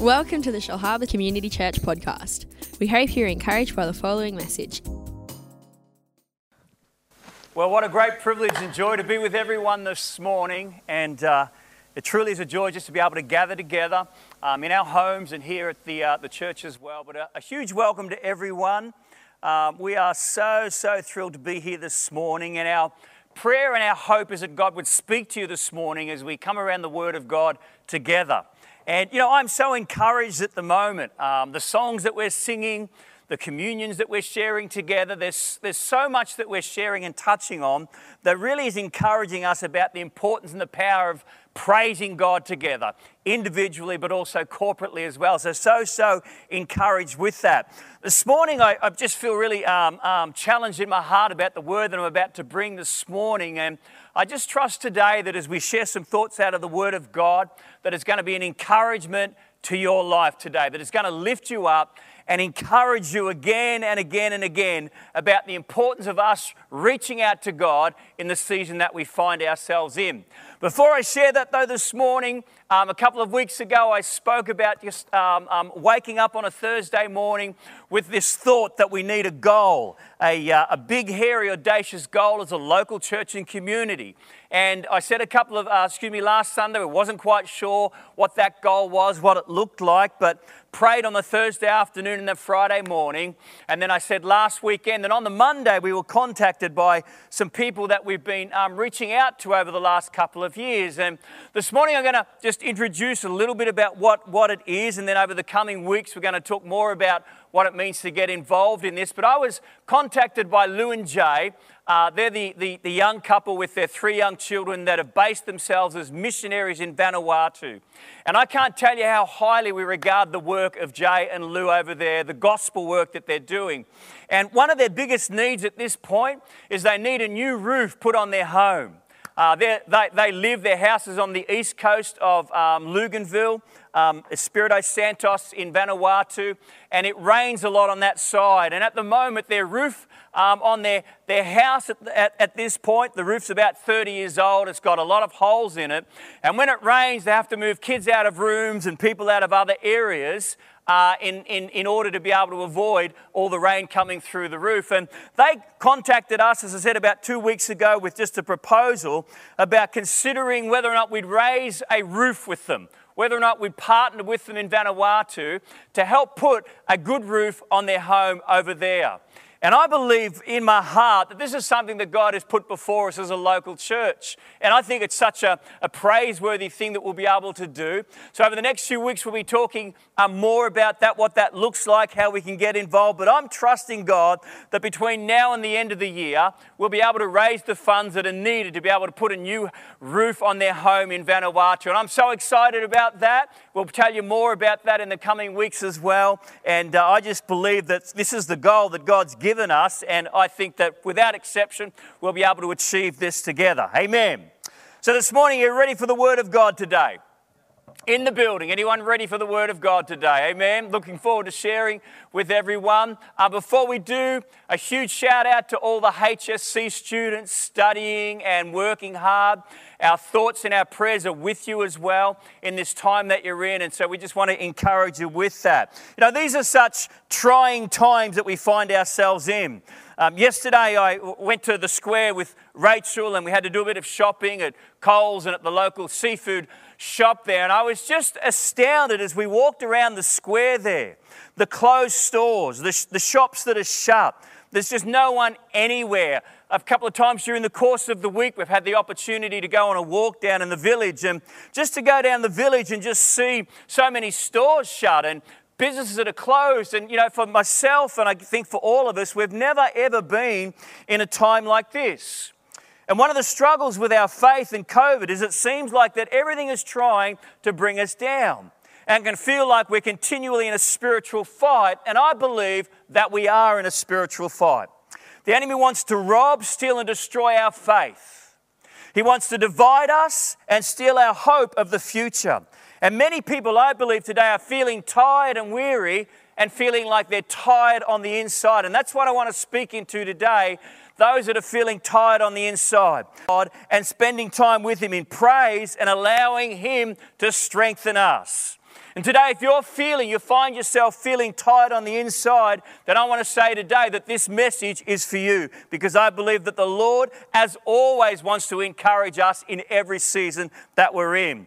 Welcome to the Shellharbour Community Church podcast. We hope you're encouraged by the following message. Well, what a great privilege and joy to be with everyone this morning. And uh, it truly is a joy just to be able to gather together um, in our homes and here at the, uh, the church as well. But a, a huge welcome to everyone. Um, we are so, so thrilled to be here this morning. And our prayer and our hope is that God would speak to you this morning as we come around the Word of God together. And, you know, I'm so encouraged at the moment. Um, the songs that we're singing, the communions that we're sharing together, there's, there's so much that we're sharing and touching on that really is encouraging us about the importance and the power of praising God together, individually, but also corporately as well. So, so, so encouraged with that. This morning, I, I just feel really um, um, challenged in my heart about the word that I'm about to bring this morning. And I just trust today that as we share some thoughts out of the word of God, that it's going to be an encouragement to your life today, that it's going to lift you up and encourage you again and again and again about the importance of us reaching out to God in the season that we find ourselves in. Before I share that, though, this morning, um, a couple of weeks ago, I spoke about just um, um, waking up on a Thursday morning with this thought that we need a goal, a, uh, a big, hairy, audacious goal as a local church and community. And I said a couple of, uh, excuse me, last Sunday, I wasn't quite sure what that goal was, what it looked like, but prayed on the Thursday afternoon and the Friday morning. And then I said last weekend, and on the Monday, we were contacted by some people that we've been um, reaching out to over the last couple of years. And this morning, I'm going to just introduce a little bit about what, what it is, and then over the coming weeks, we're going to talk more about what it means to get involved in this. But I was contacted by Lou and Jay. Uh, they're the, the, the young couple with their three young children that have based themselves as missionaries in Vanuatu. And I can't tell you how highly we regard the work of Jay and Lou over there, the gospel work that they're doing. And one of their biggest needs at this point is they need a new roof put on their home. Uh, they, they live, their house is on the east coast of um, Luganville, um, Espiritu Santos in Vanuatu, and it rains a lot on that side. And at the moment, their roof um, on their, their house at, at, at, this point, the roof's about 30 years old. It's got a lot of holes in it. And when it rains, they have to move kids out of rooms and people out of other areas uh, in, in, in order to be able to avoid all the rain coming through the roof. And they contacted us, as I said, about two weeks ago with just a proposal about considering whether or not we'd raise a roof with them whether or not we'd partner with them in Vanuatu to help put a good roof on their home over there. And I believe in my heart that this is something that God has put before us as a local church. And I think it's such a, a praiseworthy thing that we'll be able to do. So, over the next few weeks, we'll be talking um, more about that, what that looks like, how we can get involved. But I'm trusting God that between now and the end of the year, we'll be able to raise the funds that are needed to be able to put a new roof on their home in Vanuatu. And I'm so excited about that. We'll tell you more about that in the coming weeks as well. And uh, I just believe that this is the goal that God's given us, and I think that without exception, we'll be able to achieve this together. Amen. So this morning, you're ready for the Word of God today. In the building, anyone ready for the Word of God today? Amen. Looking forward to sharing with everyone. Uh, before we do, a huge shout out to all the HSC students studying and working hard. Our thoughts and our prayers are with you as well in this time that you're in. And so we just want to encourage you with that. You know, these are such trying times that we find ourselves in. Um, yesterday, I went to the square with Rachel and we had to do a bit of shopping at Coles and at the local seafood shop there. And I was just astounded as we walked around the square there the closed stores, the, the shops that are shut. There's just no one anywhere. A couple of times during the course of the week, we've had the opportunity to go on a walk down in the village and just to go down the village and just see so many stores shut and businesses that are closed. And, you know, for myself, and I think for all of us, we've never ever been in a time like this. And one of the struggles with our faith in COVID is it seems like that everything is trying to bring us down and can feel like we're continually in a spiritual fight. And I believe that we are in a spiritual fight. The enemy wants to rob, steal, and destroy our faith. He wants to divide us and steal our hope of the future. And many people, I believe, today are feeling tired and weary and feeling like they're tired on the inside. And that's what I want to speak into today those that are feeling tired on the inside. God and spending time with Him in praise and allowing Him to strengthen us. And today, if you're feeling, you find yourself feeling tired on the inside, then I want to say today that this message is for you because I believe that the Lord, as always, wants to encourage us in every season that we're in.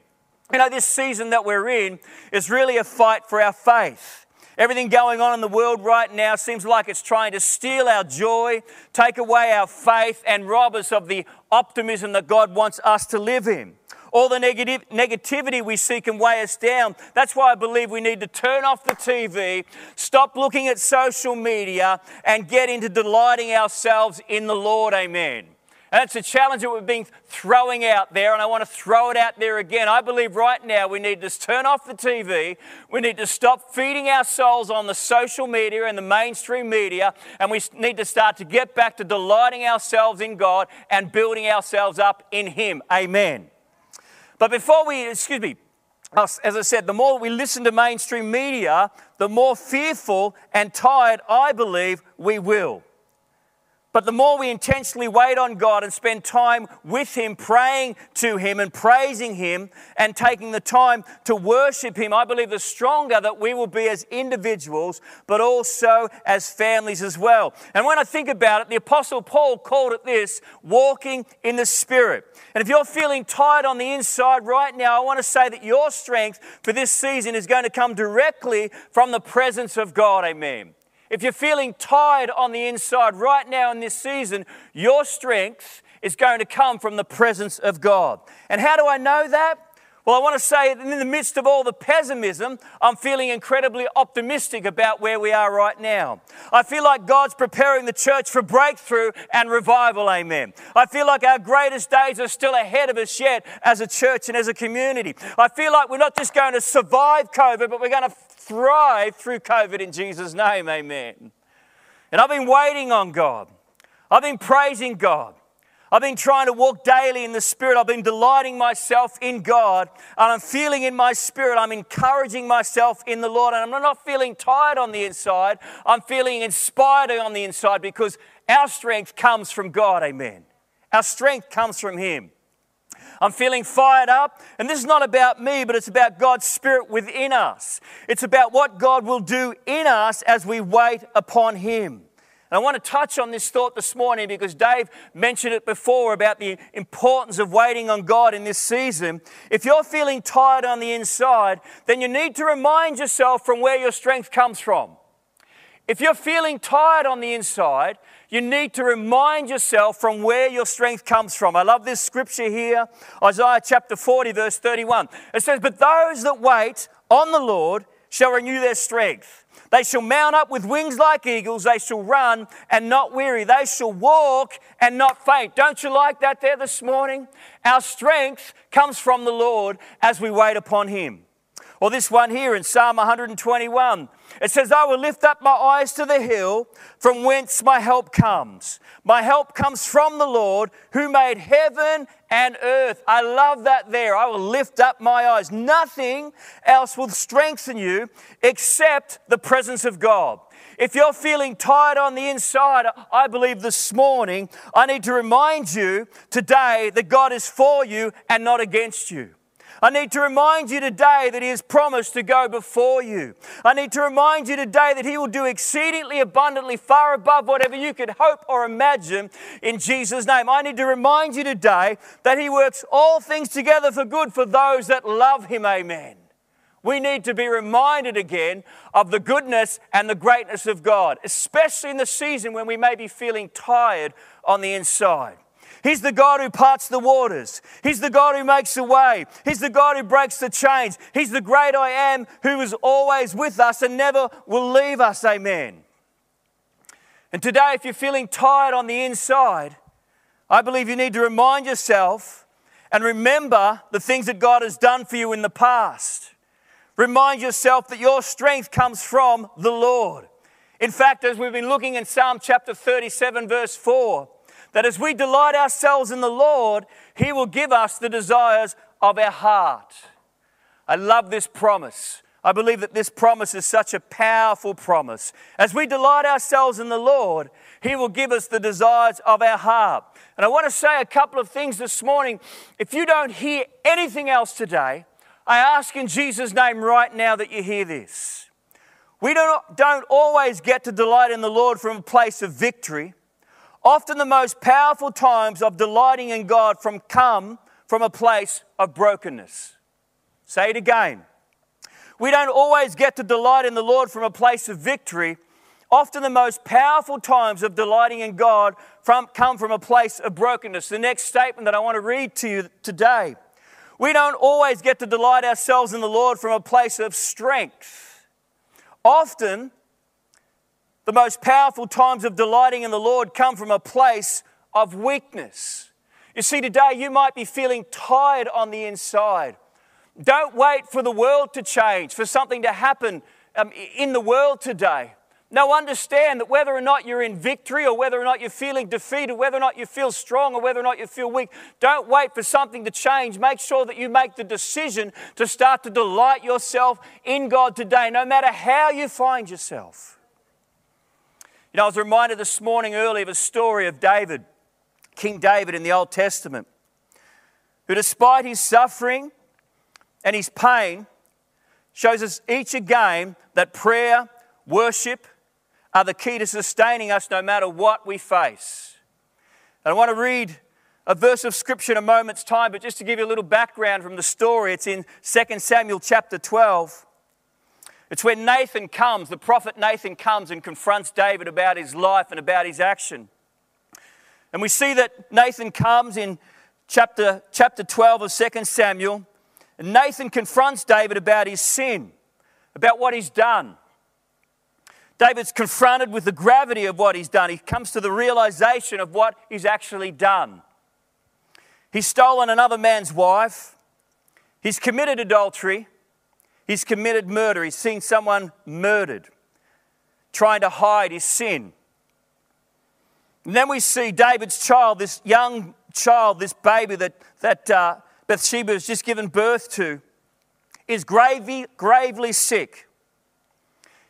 You know, this season that we're in is really a fight for our faith. Everything going on in the world right now seems like it's trying to steal our joy, take away our faith, and rob us of the optimism that God wants us to live in. All the negative, negativity we see can weigh us down. That's why I believe we need to turn off the TV, stop looking at social media, and get into delighting ourselves in the Lord. Amen. And it's a challenge that we've been throwing out there, and I want to throw it out there again. I believe right now we need to turn off the TV. We need to stop feeding our souls on the social media and the mainstream media, and we need to start to get back to delighting ourselves in God and building ourselves up in Him. Amen. But before we, excuse me, as I said, the more we listen to mainstream media, the more fearful and tired I believe we will. But the more we intentionally wait on God and spend time with Him, praying to Him and praising Him and taking the time to worship Him, I believe the stronger that we will be as individuals, but also as families as well. And when I think about it, the Apostle Paul called it this walking in the Spirit. And if you're feeling tired on the inside right now, I want to say that your strength for this season is going to come directly from the presence of God. Amen. If you're feeling tired on the inside right now in this season, your strength is going to come from the presence of God. And how do I know that? Well, I want to say that in the midst of all the pessimism, I'm feeling incredibly optimistic about where we are right now. I feel like God's preparing the church for breakthrough and revival, amen. I feel like our greatest days are still ahead of us yet as a church and as a community. I feel like we're not just going to survive COVID, but we're going to thrive through COVID in Jesus' name, amen. And I've been waiting on God, I've been praising God. I've been trying to walk daily in the Spirit. I've been delighting myself in God. And I'm feeling in my spirit, I'm encouraging myself in the Lord. And I'm not feeling tired on the inside. I'm feeling inspired on the inside because our strength comes from God. Amen. Our strength comes from Him. I'm feeling fired up. And this is not about me, but it's about God's Spirit within us. It's about what God will do in us as we wait upon Him. And I want to touch on this thought this morning because Dave mentioned it before about the importance of waiting on God in this season. If you're feeling tired on the inside, then you need to remind yourself from where your strength comes from. If you're feeling tired on the inside, you need to remind yourself from where your strength comes from. I love this scripture here, Isaiah chapter 40, verse 31. It says, But those that wait on the Lord shall renew their strength. They shall mount up with wings like eagles. They shall run and not weary. They shall walk and not faint. Don't you like that there this morning? Our strength comes from the Lord as we wait upon Him. Or this one here in Psalm 121. It says, I will lift up my eyes to the hill from whence my help comes. My help comes from the Lord who made heaven and earth. I love that there. I will lift up my eyes. Nothing else will strengthen you except the presence of God. If you're feeling tired on the inside, I believe this morning I need to remind you today that God is for you and not against you. I need to remind you today that He has promised to go before you. I need to remind you today that He will do exceedingly abundantly, far above whatever you could hope or imagine in Jesus' name. I need to remind you today that He works all things together for good for those that love Him. Amen. We need to be reminded again of the goodness and the greatness of God, especially in the season when we may be feeling tired on the inside. He's the God who parts the waters. He's the God who makes a way. He's the God who breaks the chains. He's the great I am who is always with us and never will leave us. Amen. And today, if you're feeling tired on the inside, I believe you need to remind yourself and remember the things that God has done for you in the past. Remind yourself that your strength comes from the Lord. In fact, as we've been looking in Psalm chapter 37, verse 4, that as we delight ourselves in the Lord, He will give us the desires of our heart. I love this promise. I believe that this promise is such a powerful promise. As we delight ourselves in the Lord, He will give us the desires of our heart. And I want to say a couple of things this morning. If you don't hear anything else today, I ask in Jesus' name right now that you hear this. We don't, don't always get to delight in the Lord from a place of victory. Often the most powerful times of delighting in God from come from a place of brokenness. Say it again. We don't always get to delight in the Lord from a place of victory. Often the most powerful times of delighting in God from, come from a place of brokenness. The next statement that I want to read to you today. We don't always get to delight ourselves in the Lord from a place of strength. Often, the most powerful times of delighting in the Lord come from a place of weakness. You see, today you might be feeling tired on the inside. Don't wait for the world to change, for something to happen um, in the world today. Now, understand that whether or not you're in victory or whether or not you're feeling defeated, whether or not you feel strong or whether or not you feel weak, don't wait for something to change. Make sure that you make the decision to start to delight yourself in God today, no matter how you find yourself. You know, I was reminded this morning early of a story of David, King David in the Old Testament, who, despite his suffering and his pain, shows us each again that prayer, worship, are the key to sustaining us no matter what we face. And I want to read a verse of scripture in a moment's time, but just to give you a little background from the story, it's in 2 Samuel chapter 12. It's when Nathan comes, the prophet Nathan comes and confronts David about his life and about his action. And we see that Nathan comes in chapter, chapter 12 of 2 Samuel, and Nathan confronts David about his sin, about what he's done. David's confronted with the gravity of what he's done. He comes to the realization of what he's actually done. He's stolen another man's wife. He's committed adultery. He's committed murder. He's seen someone murdered, trying to hide his sin. And then we see David's child, this young child, this baby that, that uh, Bathsheba has just given birth to, is gravely, gravely sick.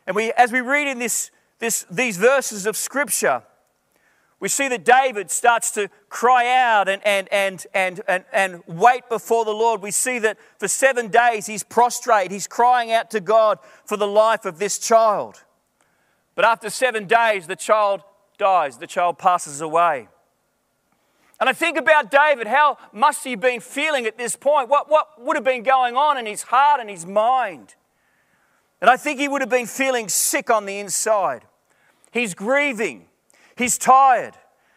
And we, as we read in this, this, these verses of Scripture, we see that David starts to cry out and, and, and, and, and, and wait before the Lord. We see that for seven days he's prostrate, he's crying out to God for the life of this child. But after seven days, the child dies, the child passes away. And I think about David, how must he have been feeling at this point? What, what would have been going on in his heart and his mind? And I think he would have been feeling sick on the inside. He's grieving, he's tired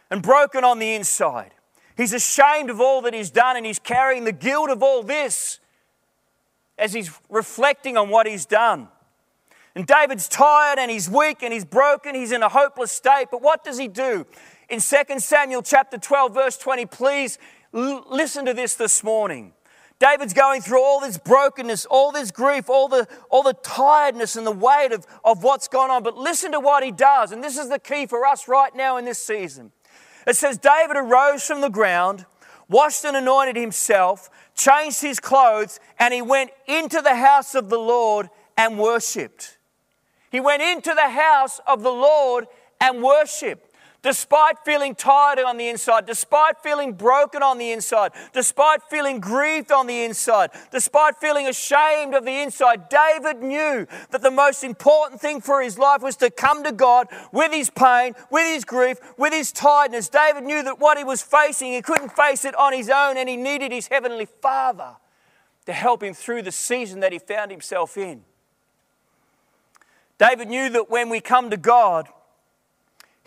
and broken on the inside. He's ashamed of all that he's done and he's carrying the guilt of all this as he's reflecting on what he's done. And David's tired and he's weak and he's broken, he's in a hopeless state. But what does he do? In 2 Samuel chapter 12 verse 20, please listen to this this morning. David's going through all this brokenness, all this grief, all the, all the tiredness and the weight of, of what's gone on. But listen to what he does. And this is the key for us right now in this season. It says, David arose from the ground, washed and anointed himself, changed his clothes, and he went into the house of the Lord and worshiped. He went into the house of the Lord and worshiped despite feeling tired on the inside, despite feeling broken on the inside, despite feeling grieved on the inside, despite feeling ashamed of the inside, David knew that the most important thing for his life was to come to God with his pain, with his grief, with his tiredness. David knew that what he was facing, he couldn't face it on his own, and he needed his heavenly Father to help him through the season that he found himself in. David knew that when we come to God,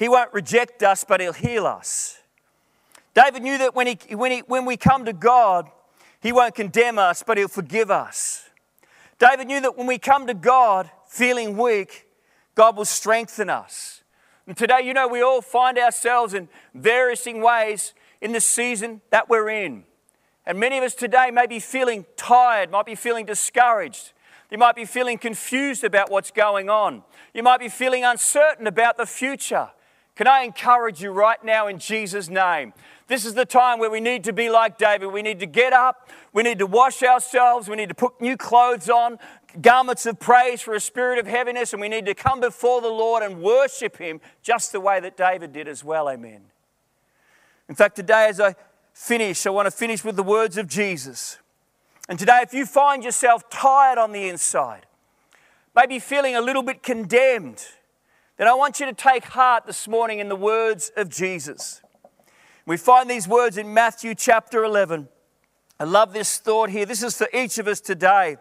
he won't reject us, but He'll heal us. David knew that when, he, when, he, when we come to God, He won't condemn us, but He'll forgive us. David knew that when we come to God feeling weak, God will strengthen us. And today, you know, we all find ourselves in various ways in the season that we're in. And many of us today may be feeling tired, might be feeling discouraged. You might be feeling confused about what's going on. You might be feeling uncertain about the future. Can I encourage you right now in Jesus' name? This is the time where we need to be like David. We need to get up, we need to wash ourselves, we need to put new clothes on, garments of praise for a spirit of heaviness, and we need to come before the Lord and worship Him just the way that David did as well. Amen. In fact, today, as I finish, I want to finish with the words of Jesus. And today, if you find yourself tired on the inside, maybe feeling a little bit condemned, then I want you to take heart this morning in the words of Jesus. We find these words in Matthew chapter 11. I love this thought here. This is for each of us today.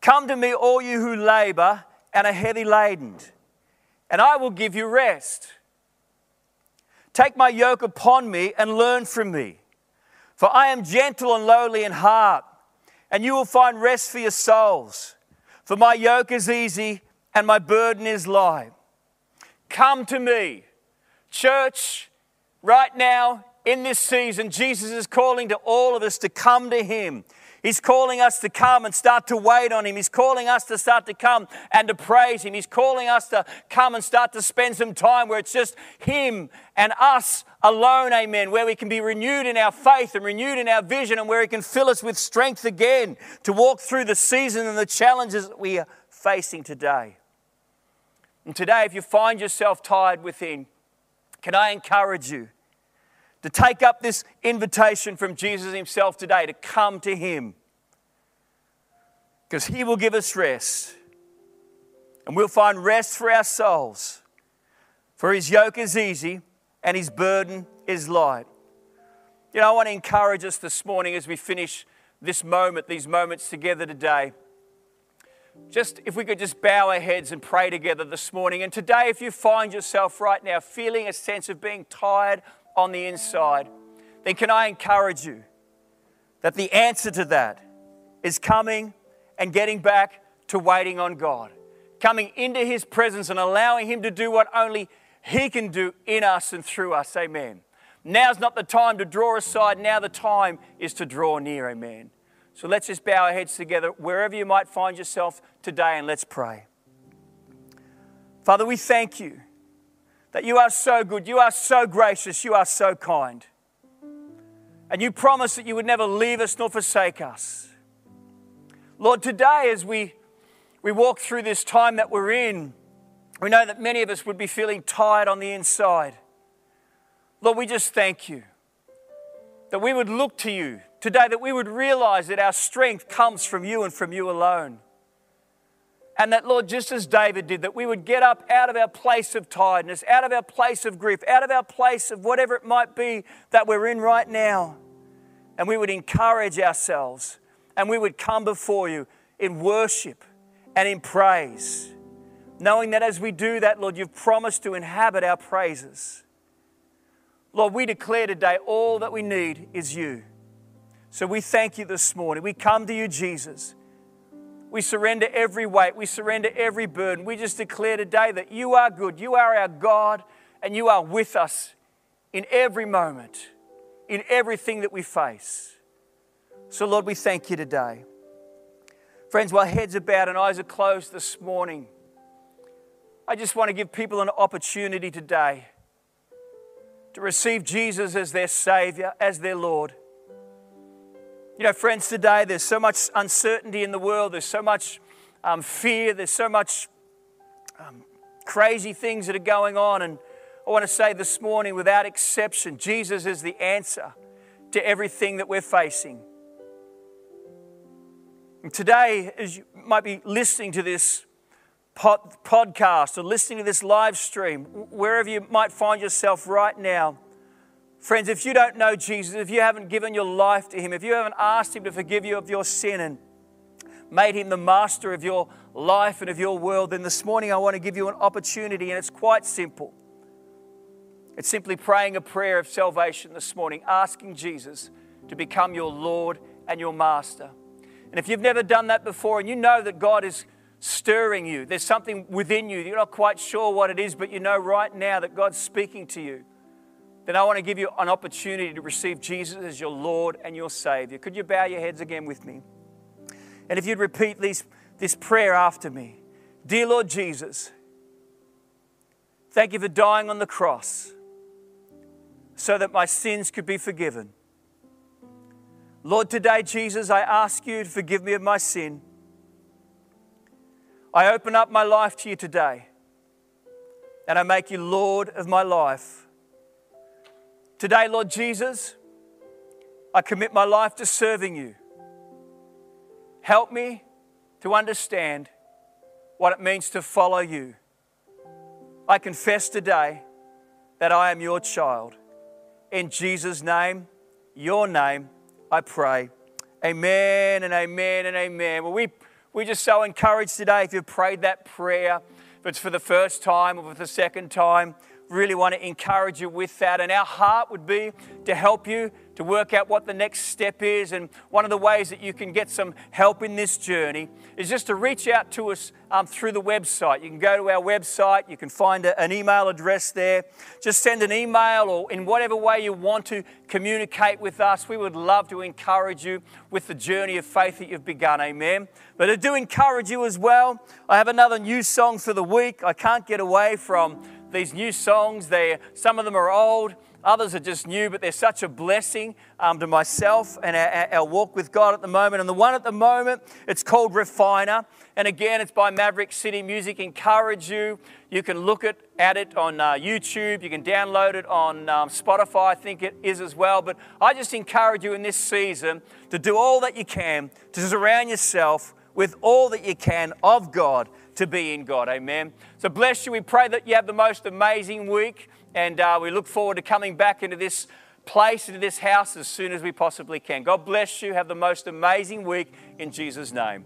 Come to me, all you who labor and are heavy laden, and I will give you rest. Take my yoke upon me and learn from me, for I am gentle and lowly in heart, and you will find rest for your souls. For my yoke is easy and my burden is light. Come to me. Church, right now in this season, Jesus is calling to all of us to come to Him. He's calling us to come and start to wait on Him. He's calling us to start to come and to praise Him. He's calling us to come and start to spend some time where it's just Him and us alone, amen, where we can be renewed in our faith and renewed in our vision and where He can fill us with strength again to walk through the season and the challenges that we are facing today. And today, if you find yourself tired within, can I encourage you? to take up this invitation from Jesus Himself today to come to Him. Because He will give us rest. And we'll find rest for our souls. For His yoke is easy and His burden is light. You know, I want to encourage us this morning as we finish this moment, these moments together today. Just if we could just bow our heads and pray together this morning. And today, if you find yourself right now feeling a sense of being tired on the inside, then can I encourage you that the answer to that is coming and getting back to waiting on God, coming into His presence and allowing Him to do what only He can do in us and through us. Amen. Now's not the time to draw aside, now the time is to draw near. Amen. So let's just bow our heads together wherever you might find yourself today and let's pray. Father, we thank you that you are so good, you are so gracious, you are so kind. And you promised that you would never leave us nor forsake us. Lord, today as we, we walk through this time that we're in, we know that many of us would be feeling tired on the inside. Lord, we just thank you that we would look to you today, that we would realize that our strength comes from you and from you alone. And that, Lord, just as David did, that we would get up out of our place of tiredness, out of our place of grief, out of our place of whatever it might be that we're in right now. And we would encourage ourselves and we would come before you in worship and in praise, knowing that as we do that, Lord, you've promised to inhabit our praises. Lord, we declare today all that we need is you. So we thank you this morning. We come to you, Jesus. We surrender every weight. We surrender every burden. We just declare today that you are good. You are our God, and you are with us in every moment, in everything that we face. So, Lord, we thank you today. Friends, while heads are bowed and eyes are closed this morning, I just want to give people an opportunity today to receive Jesus as their Savior, as their Lord. You know, friends, today there's so much uncertainty in the world, there's so much um, fear, there's so much um, crazy things that are going on. And I want to say this morning, without exception, Jesus is the answer to everything that we're facing. And today, as you might be listening to this pod, podcast or listening to this live stream, wherever you might find yourself right now, Friends, if you don't know Jesus, if you haven't given your life to Him, if you haven't asked Him to forgive you of your sin and made Him the master of your life and of your world, then this morning I want to give you an opportunity, and it's quite simple. It's simply praying a prayer of salvation this morning, asking Jesus to become your Lord and your Master. And if you've never done that before and you know that God is stirring you, there's something within you, you're not quite sure what it is, but you know right now that God's speaking to you then I want to give you an opportunity to receive Jesus as your Lord and your Savior. Could you bow your heads again with me? And if you'd repeat these, this prayer after me Dear Lord Jesus, thank you for dying on the cross so that my sins could be forgiven. Lord, today, Jesus, I ask you to forgive me of my sin. I open up my life to you today, and I make you Lord of my life. Today, Lord Jesus, I commit my life to serving you. Help me to understand what it means to follow you. I confess today that I am your child. In Jesus' name, your name, I pray. Amen and amen and amen. Well, we, we're just so encouraged today if you've prayed that prayer, if it's for the first time or for the second time, really want to encourage you with that. And our heart would be to help you to work out what the next step is. And one of the ways that you can get some help in this journey is just to reach out to us um, through the website. You can go to our website, you can find a, an email address there. Just send an email or in whatever way you want to communicate with us. We would love to encourage you with the journey of faith that you've begun. Amen. But I do encourage you as well. I have another new song for the week. I can't get away from these new songs. They, some of them are old. Others are just new, but they're such a blessing um, to myself and our, our, walk with God at the moment. And the one at the moment, it's called Refiner. And again, it's by Maverick City Music. Encourage you. You can look at, at it on uh, YouTube. You can download it on um, Spotify, I think it is as well. But I just encourage you in this season to do all that you can to surround yourself with all that you can of God to be in God. Amen. So bless you. We pray that you have the most amazing week. And uh, we look forward to coming back into this place, into this house as soon as we possibly can. God bless you. Have the most amazing week in Jesus' name.